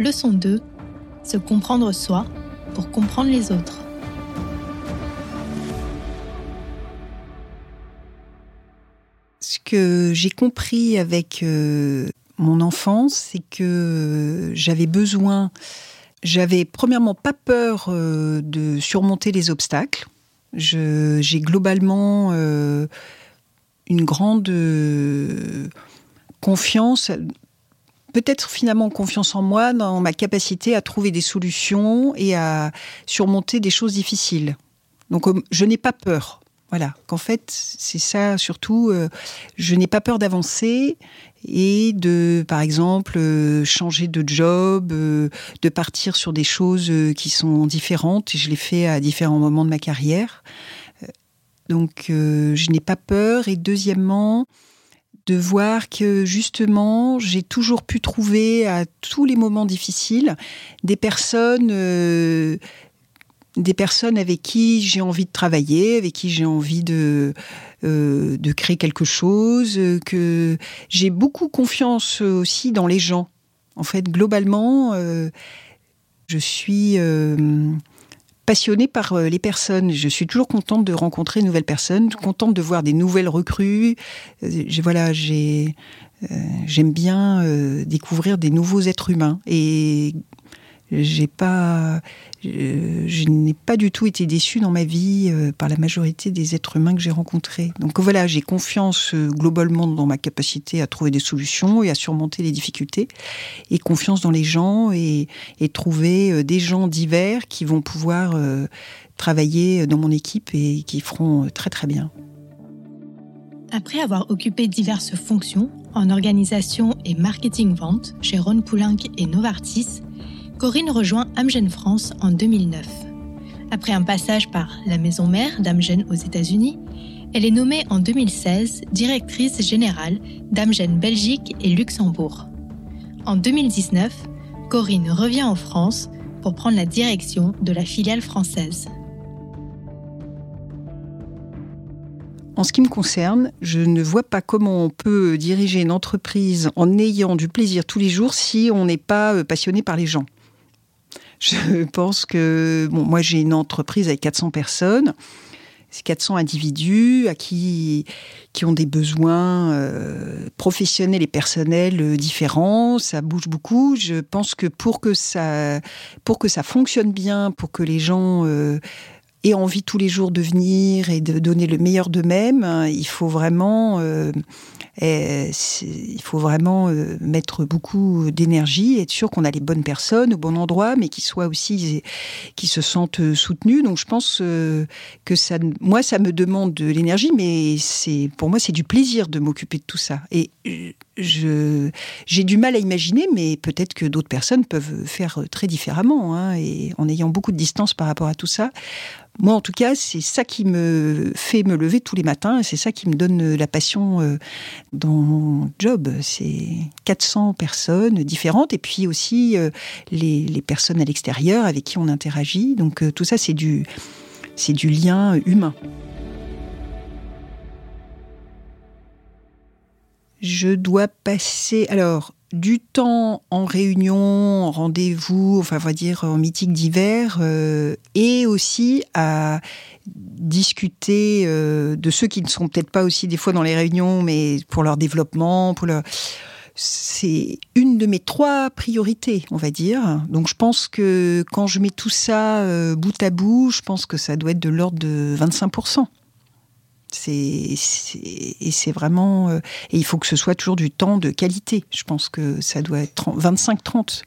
Leçon 2. Se comprendre soi pour comprendre les autres. Ce que j'ai compris avec euh, mon enfance, c'est que j'avais besoin, j'avais premièrement pas peur euh, de surmonter les obstacles. J'ai globalement euh, une grande confiance, peut-être finalement confiance en moi, dans ma capacité à trouver des solutions et à surmonter des choses difficiles. Donc je n'ai pas peur. Voilà, qu'en fait, c'est ça surtout, euh, je n'ai pas peur d'avancer et de, par exemple, euh, changer de job, euh, de partir sur des choses qui sont différentes. Je l'ai fait à différents moments de ma carrière. Donc, je n'ai pas peur. Et deuxièmement, de voir que justement, j'ai toujours pu trouver à tous les moments difficiles des personnes des personnes avec qui j'ai envie de travailler, avec qui j'ai envie de, euh, de créer quelque chose, que j'ai beaucoup confiance aussi dans les gens. En fait, globalement, euh, je suis euh, passionnée par les personnes. Je suis toujours contente de rencontrer de nouvelles personnes, contente de voir des nouvelles recrues. voilà, j'ai j'aime bien découvrir des nouveaux êtres humains et pas, je, n'ai pas du tout été déçue dans ma vie euh, par la majorité des êtres humains que j'ai rencontrés. Donc voilà, j'ai confiance euh, globalement dans ma capacité à trouver des solutions et à surmonter les difficultés, et confiance dans les gens et, et trouver euh, des gens divers qui vont pouvoir travailler dans mon équipe et qui feront très très bien. Après avoir occupé diverses fonctions en organisation et marketing vente chez Ron Poulenc et Novartis, Corinne rejoint Amgen France en 2009. Après un passage par la maison mère d'Amgen aux États-Unis, elle est nommée en 2016 directrice générale d'Amgen Belgique et Luxembourg. En 2019, Corinne revient en France pour prendre la direction de la filiale française. En ce qui me concerne, je ne vois pas comment on peut diriger une entreprise en ayant du plaisir tous les jours si on n'est pas euh, passionné par les gens. Je pense que, bon, moi j'ai une entreprise avec 400 personnes. C'est 400 individus à qui, qui ont des besoins euh, professionnels et personnels euh, différents. Ça bouge beaucoup. Je pense que pour que ça, pour que ça fonctionne bien, pour que les gens euh, aient envie tous les jours de venir et de donner le meilleur d'eux-mêmes, hein, il faut vraiment il faut vraiment euh, mettre beaucoup d'énergie, être sûr qu'on a les bonnes personnes au bon endroit, mais qui soient aussi, qui se sentent soutenus. Donc je pense euh, que ça, moi, ça me demande de l'énergie, mais c'est, pour moi, c'est du plaisir de m'occuper de tout ça. Et j'ai du mal à imaginer, mais peut-être que d'autres personnes peuvent faire très différemment, hein, et en ayant beaucoup de distance par rapport à tout ça. Moi, en tout cas, c'est ça qui me fait me lever tous les matins c'est ça qui me donne la passion euh, dans mon job. C'est 400 personnes différentes et puis aussi euh, les, personnes à l'extérieur avec qui on interagit. Donc euh, tout ça, c'est du, c'est du lien humain. Je dois passer. Alors, du temps en réunion, en rendez-vous, enfin, on va dire en meeting d'hiver, euh, et aussi à discuter euh, de ceux qui ne sont peut-être pas aussi des fois dans les réunions, mais pour leur développement, pour leur c'est une de mes trois priorités, on va dire. Donc je pense que quand je mets tout ça euh, bout à bout, je pense que ça doit être de l'ordre de 25%. C'est, et c'est vraiment. Euh, et il faut que ce soit toujours du temps de qualité. Je pense que ça doit être 25-30.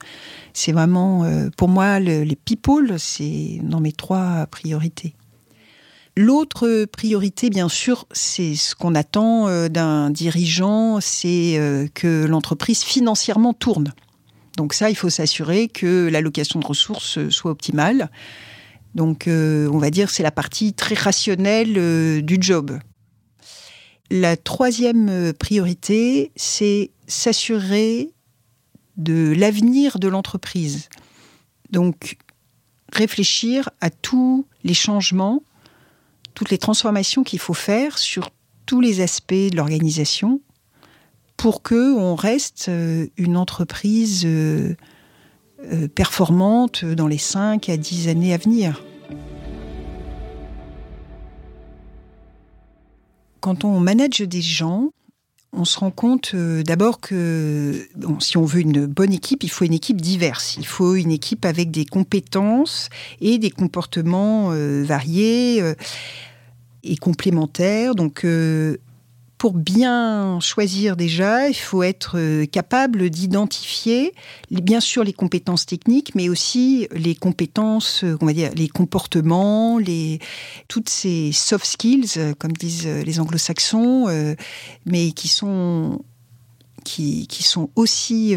C'est vraiment. Euh, pour moi, les people, c'est dans mes trois priorités. L'autre priorité, bien sûr, c'est ce qu'on attend euh, d'un dirigeant, c'est que l'entreprise financièrement tourne. Donc ça, il faut s'assurer que l'allocation de ressources soit optimale donc, euh, on va dire, c'est la partie très rationnelle euh, du job. La troisième euh, priorité, c'est s'assurer de l'avenir de l'entreprise. Donc, réfléchir à tous les changements, toutes les transformations qu'il faut faire sur tous les aspects de l'organisation pour que on reste une entreprise performante dans les 5 à 10 années à venir. Quand on manage des gens, on se rend compte euh, d'abord que si on veut une bonne équipe, il faut une équipe diverse. Il faut une équipe avec des compétences et des comportements euh, variés euh, et complémentaires. Donc pour bien choisir déjà, il faut être euh, capable d'identifier bien sûr les compétences techniques, mais aussi les compétences, euh, on va dire, les comportements, les, toutes ces soft skills, euh, comme disent les anglo-saxons, mais qui sont qui, qui, sont aussi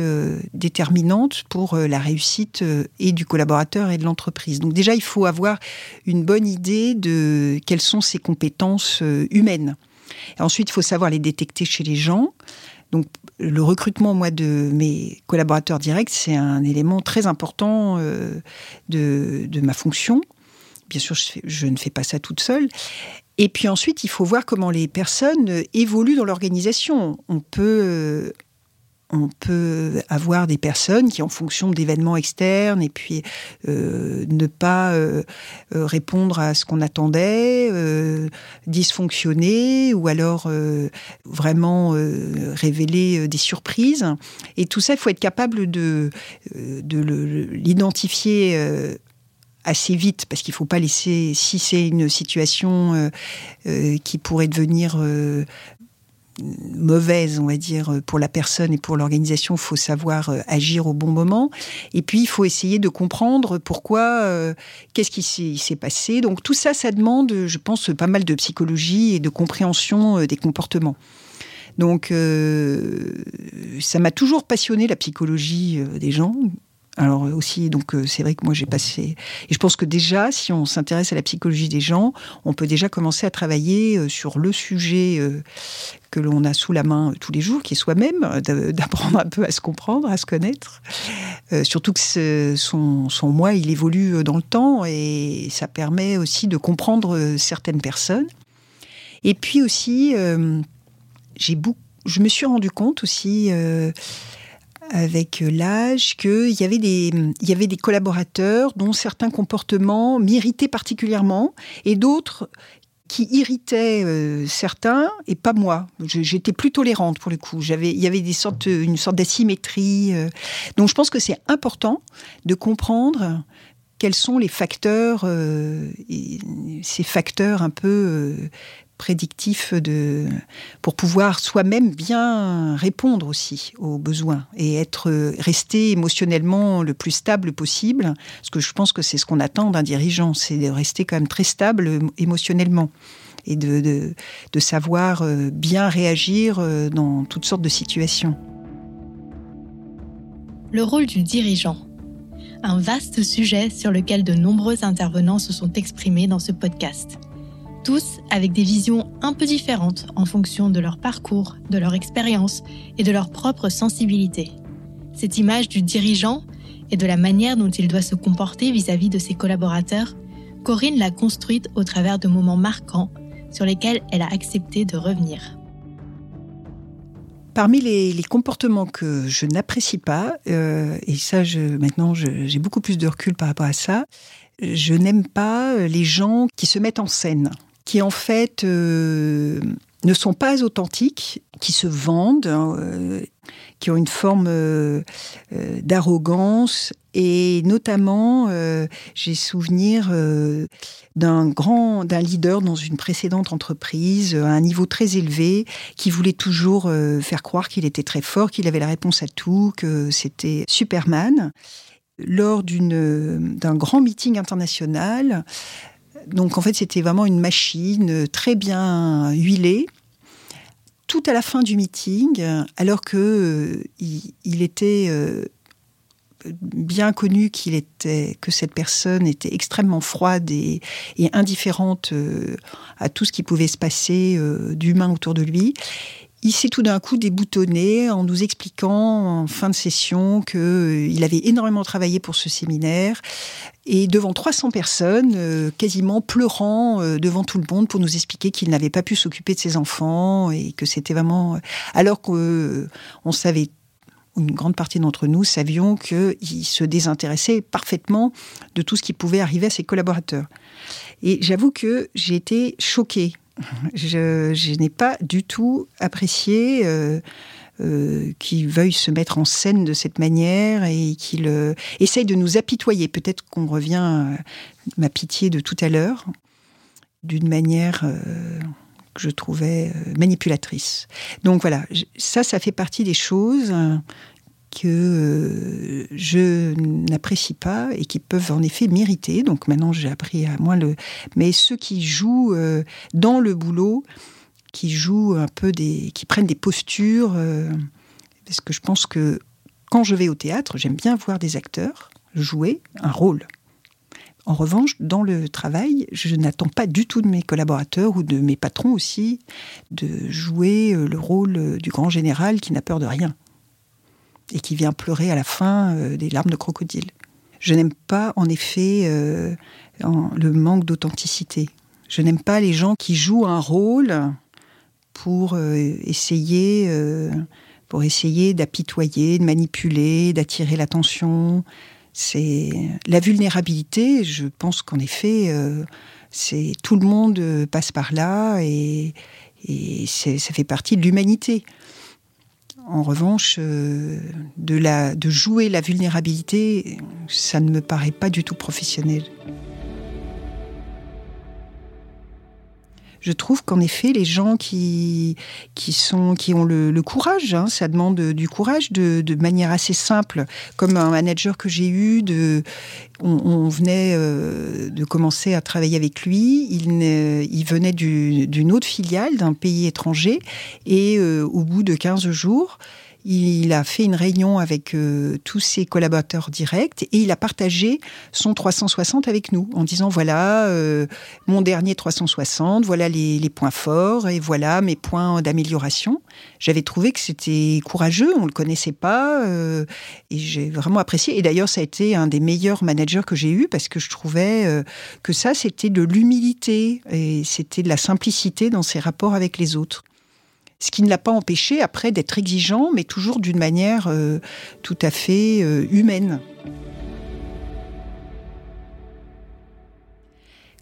déterminantes pour la réussite et du collaborateur et de l'entreprise. Donc déjà, il faut avoir une bonne idée de quelles sont ces compétences humaines ensuite, il faut savoir les détecter chez les gens. Donc, le recrutement, moi, de mes collaborateurs directs, c'est un élément très important euh, de, ma fonction. Bien sûr, je, je, ne fais pas ça toute seule. Et puis ensuite, il faut voir comment les personnes évoluent dans l'organisation. On peut euh, on peut avoir des personnes qui, en fonction d'événements externes, et puis euh, ne pas euh, euh, répondre à ce qu'on attendait, dysfonctionner, ou alors vraiment révéler des surprises. Et tout ça, il faut être capable de, de l'identifier assez vite parce qu'il ne faut pas laisser si c'est une situation qui pourrait devenir mauvaise, on va dire, pour la personne et pour l'organisation, il faut savoir euh, agir au bon moment. Et puis, il faut essayer de comprendre pourquoi, euh, qu'est-ce qui s'est passé. Donc, tout ça, ça demande, je pense, pas mal de psychologie et de compréhension euh, des comportements. Donc, ça m'a toujours passionné la psychologie des gens. Alors aussi, donc c'est vrai que moi j'ai passé. Et je pense que déjà, si on s'intéresse à la psychologie des gens, on peut déjà commencer à travailler sur le sujet que l'on a sous la main tous les jours, qui est soi-même, euh, d'apprendre un peu à se comprendre, à se connaître. Euh, surtout que son, moi, il évolue dans le temps et ça permet aussi de comprendre euh, certaines personnes. Et puis aussi, j'ai je me suis rendu compte aussi avec l'âge qu'il y avait des il y avait des collaborateurs dont certains comportements m'irritaient particulièrement et d'autres qui irritait euh, certains et pas moi. J'étais plus tolérante pour le coup. J'avais, il y avait sortes, une sorte d'asymétrie. Euh. Donc je pense que c'est important de comprendre quels sont les facteurs, euh, ces facteurs un peu prédictif de, pour pouvoir soi-même bien répondre aussi aux besoins et être resté émotionnellement le plus stable possible. Parce que je pense que c'est ce qu'on attend d'un dirigeant, c'est de rester quand même très stable émotionnellement et de, de savoir euh, bien réagir euh, dans toutes sortes de situations. Le rôle du dirigeant. Un vaste sujet sur lequel de nombreux intervenants se sont exprimés dans ce podcast tous avec des visions un peu différentes en fonction de leur parcours, de leur expérience et de leur propre sensibilité. Cette image du dirigeant et de la manière dont il doit se comporter vis-à-vis de ses collaborateurs, Corinne l'a construite au travers de moments marquants sur lesquels elle a accepté de revenir. Parmi les, comportements que je n'apprécie pas, euh, et ça, maintenant, j'ai beaucoup plus de recul par rapport à ça, je n'aime pas les gens qui se mettent en scène qui en fait euh, ne sont pas authentiques, qui se vendent, hein, euh, qui ont une forme euh, d'arrogance. Et notamment, j'ai souvenir d'un grand, d'un leader dans une précédente entreprise, à un niveau très élevé, qui voulait toujours faire croire qu'il était très fort, qu'il avait la réponse à tout, que c'était Superman. Lors d'un grand meeting international, donc en fait, c'était vraiment une machine très bien huilée. Tout à la fin du meeting, alors que euh, il, était euh, bien connu qu'il était que cette personne était extrêmement froide et, indifférente euh, à tout ce qui pouvait se passer d'humain autour de lui il s'est tout d'un coup déboutonné en nous expliquant en fin de session qu'il euh, avait énormément travaillé pour ce séminaire et devant 300 personnes, euh, quasiment pleurant euh, devant tout le monde pour nous expliquer qu'il n'avait pas pu s'occuper de ses enfants et que c'était vraiment... Alors qu'on savait une grande partie d'entre nous savions qu'il se désintéressait parfaitement de tout ce qui pouvait arriver à ses collaborateurs. Et j'avoue que j'ai été choquée. Je, n'ai pas du tout apprécié euh, euh, qu'il veuille se mettre en scène de cette manière et qu'il euh, essaye de nous apitoyer. Peut-être qu'on revient à ma pitié de tout à l'heure, d'une manière que je trouvais euh, manipulatrice. Donc voilà, ça, ça fait partie des choses hein, que euh, je n'apprécie pas et qui peuvent en effet mériter. Donc maintenant, j'ai appris à moi le. Mais ceux qui jouent euh, dans le boulot, qui jouent un peu des. qui prennent des postures, parce que je pense que quand je vais au théâtre, j'aime bien voir des acteurs jouer un rôle. En revanche, dans le travail, je n'attends pas du tout de mes collaborateurs ou de mes patrons aussi de jouer euh, le rôle euh, du grand général qui n'a peur de rien et qui vient pleurer à la fin euh, des larmes de crocodile. Je n'aime pas, en effet, le manque d'authenticité. Je n'aime pas les gens qui jouent un rôle pour essayer, pour essayer d'apitoyer, de manipuler, d'attirer l'attention c'est la vulnérabilité. Je pense qu'en effet, euh, c'est tout le monde euh, passe par là et, ça fait partie de l'humanité. En revanche, euh, de, jouer la vulnérabilité, ça ne me paraît pas du tout professionnel. Je trouve qu'en effet, les gens qui, qui, sont, qui ont le, courage, hein, ça demande du courage de, manière assez simple, comme un manager que j'ai eu, de, on, venait euh, de commencer à travailler avec lui, il, venait d'une autre filiale d'un pays étranger, et euh, au bout de 15 jours, il a fait une réunion avec euh, tous ses collaborateurs directs et il a partagé son 360 avec nous en disant voilà euh, mon dernier 360, voilà les, points forts et voilà mes points d'amélioration. J'avais trouvé que c'était courageux, on le connaissait pas euh, et j'ai vraiment apprécié. Et d'ailleurs, ça a été un des meilleurs managers que j'ai eu parce que je trouvais que ça c'était de l'humilité et c'était de la simplicité dans ses rapports avec les autres ce qui ne l'a pas empêché après d'être exigeant, mais toujours d'une manière euh, tout à fait euh, humaine.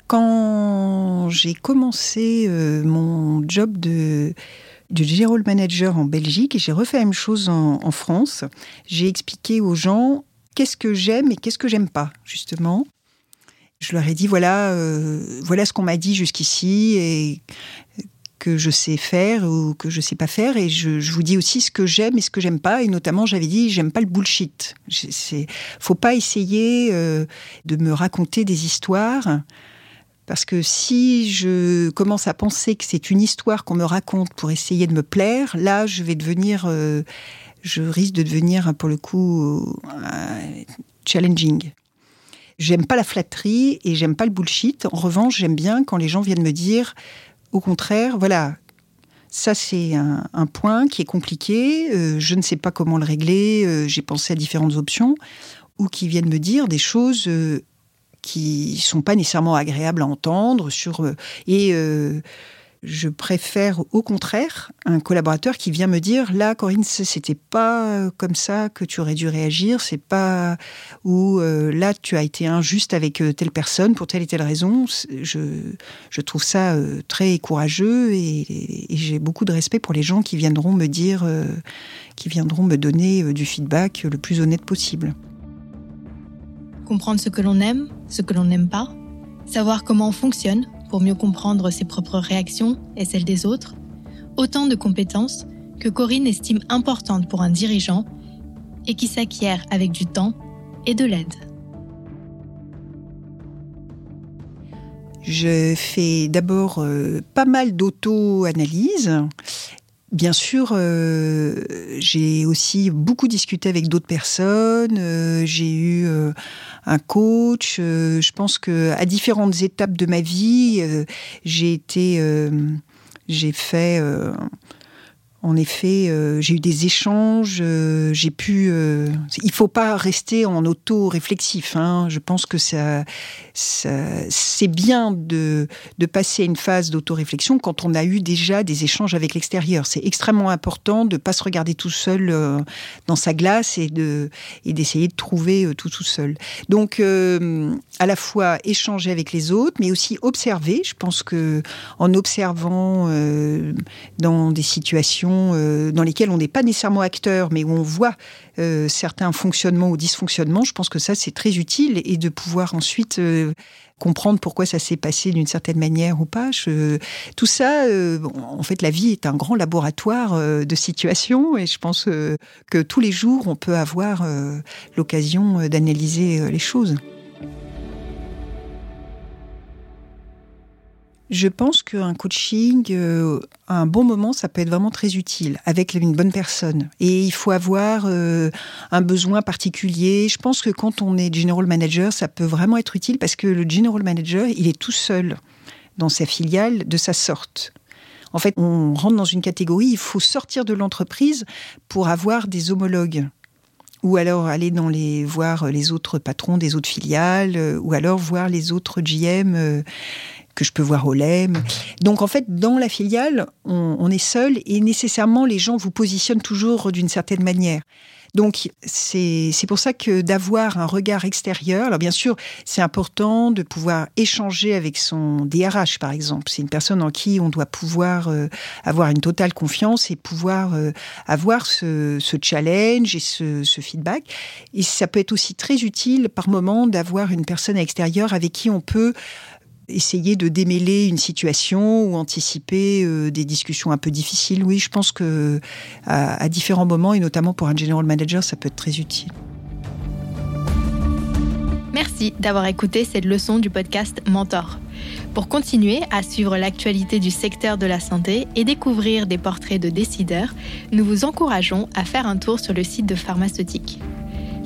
Quand j'ai commencé euh, mon job de, de Manager en Belgique et j'ai refait la même chose en, France, j'ai expliqué aux gens qu'est-ce que j'aime et qu'est-ce que j'aime pas, justement je leur ai dit voilà voilà ce qu'on m'a dit jusqu'ici et que je sais faire ou que je sais pas faire. Et je, vous dis aussi ce que j'aime et ce que j'aime pas. Et notamment, j'avais dit, j'aime pas le bullshit. C'est, faut pas essayer euh, de me raconter des histoires. Parce que si je commence à penser que c'est une histoire qu'on me raconte pour essayer de me plaire, là, je vais devenir, euh, je risque de devenir, pour le coup, euh, challenging. J'aime pas la flatterie et j'aime pas le bullshit. En revanche, j'aime bien quand les gens viennent me dire au contraire, voilà, ça, c'est un, point qui est compliqué. Euh, je ne sais pas comment le régler. Euh, j'ai pensé à différentes options. Ou qui viennent me dire des choses euh, qui sont pas nécessairement agréables à entendre. Sur, et je préfère au contraire un collaborateur qui vient me dire là Corinne c'était pas comme ça que tu aurais dû réagir c'est pas ou euh, là tu as été injuste avec euh, telle personne pour telle et telle raison. Je, trouve ça euh, très courageux et, j'ai beaucoup de respect pour les gens qui viendront me dire qui viendront me donner du feedback le plus honnête possible. Comprendre ce que l'on aime ce que l'on n'aime pas savoir comment on fonctionne pour mieux comprendre ses propres réactions et celles des autres, autant de compétences que Corinne estime importantes pour un dirigeant et qui s'acquièrent avec du temps et de l'aide. Je fais d'abord euh, pas mal d'auto-analyse Bien sûr, euh, j'ai aussi beaucoup discuté avec d'autres personnes. Euh, j'ai eu un coach. je pense que à différentes étapes de ma vie, j'ai été, j'ai fait En effet, euh, j'ai eu des échanges, euh, j'ai pu. Euh, il faut pas rester en auto-réflexif. Hein. Je pense que ça, c'est bien de, de passer à une phase d'auto-réflexion quand on a eu déjà des échanges avec l'extérieur. C'est extrêmement important de pas se regarder tout seul euh, dans sa glace et de et d'essayer de trouver tout tout seul. Donc, à la fois échanger avec les autres, mais aussi observer. Je pense que en observant dans des situations euh, dans lesquels on n'est pas nécessairement acteur, mais où on voit euh, certains fonctionnements ou dysfonctionnements, je pense que ça, c'est très utile et de pouvoir ensuite euh, comprendre pourquoi ça s'est passé d'une certaine manière ou pas. tout ça, en fait, la vie est un grand laboratoire de situations et je pense que tous les jours, on peut avoir l'occasion d'analyser les choses. Je pense qu'un coaching, euh, à un bon moment, ça peut être vraiment très utile avec une bonne personne. Et il faut avoir euh, un besoin particulier. Je pense que quand on est general manager, ça peut vraiment être utile parce que le general manager, il est tout seul dans sa filiale de sa sorte. En fait, on rentre dans une catégorie, il faut sortir de l'entreprise pour avoir des homologues ou alors aller dans les voir les autres patrons des autres filiales, euh, ou alors voir les autres GM que je peux voir au LEM. Donc en fait, dans la filiale, on, est seul et nécessairement les gens vous positionnent toujours d'une certaine manière. Donc c'est pour ça que d'avoir un regard extérieur, alors bien sûr c'est important de pouvoir échanger avec son DRH par exemple, c'est une personne en qui on doit pouvoir euh, avoir une totale confiance et pouvoir euh, avoir ce, challenge et ce, ce, feedback. Et ça peut être aussi très utile par moment d'avoir une personne extérieure avec qui on peut essayer de démêler une situation ou anticiper euh, des discussions un peu difficiles. Oui, je pense que à, différents moments, et notamment pour un general manager, ça peut être très utile. Merci d'avoir écouté cette leçon du podcast Mentor. Pour continuer à suivre l'actualité du secteur de la santé et découvrir des portraits de décideurs, nous vous encourageons à faire un tour sur le site de Pharmaceutique.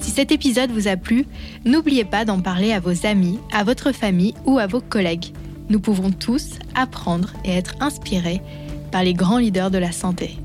Si cet épisode vous a plu, n'oubliez pas d'en parler à vos amis, à votre famille ou à vos collègues. Nous pouvons tous apprendre et être inspirés par les grands leaders de la santé.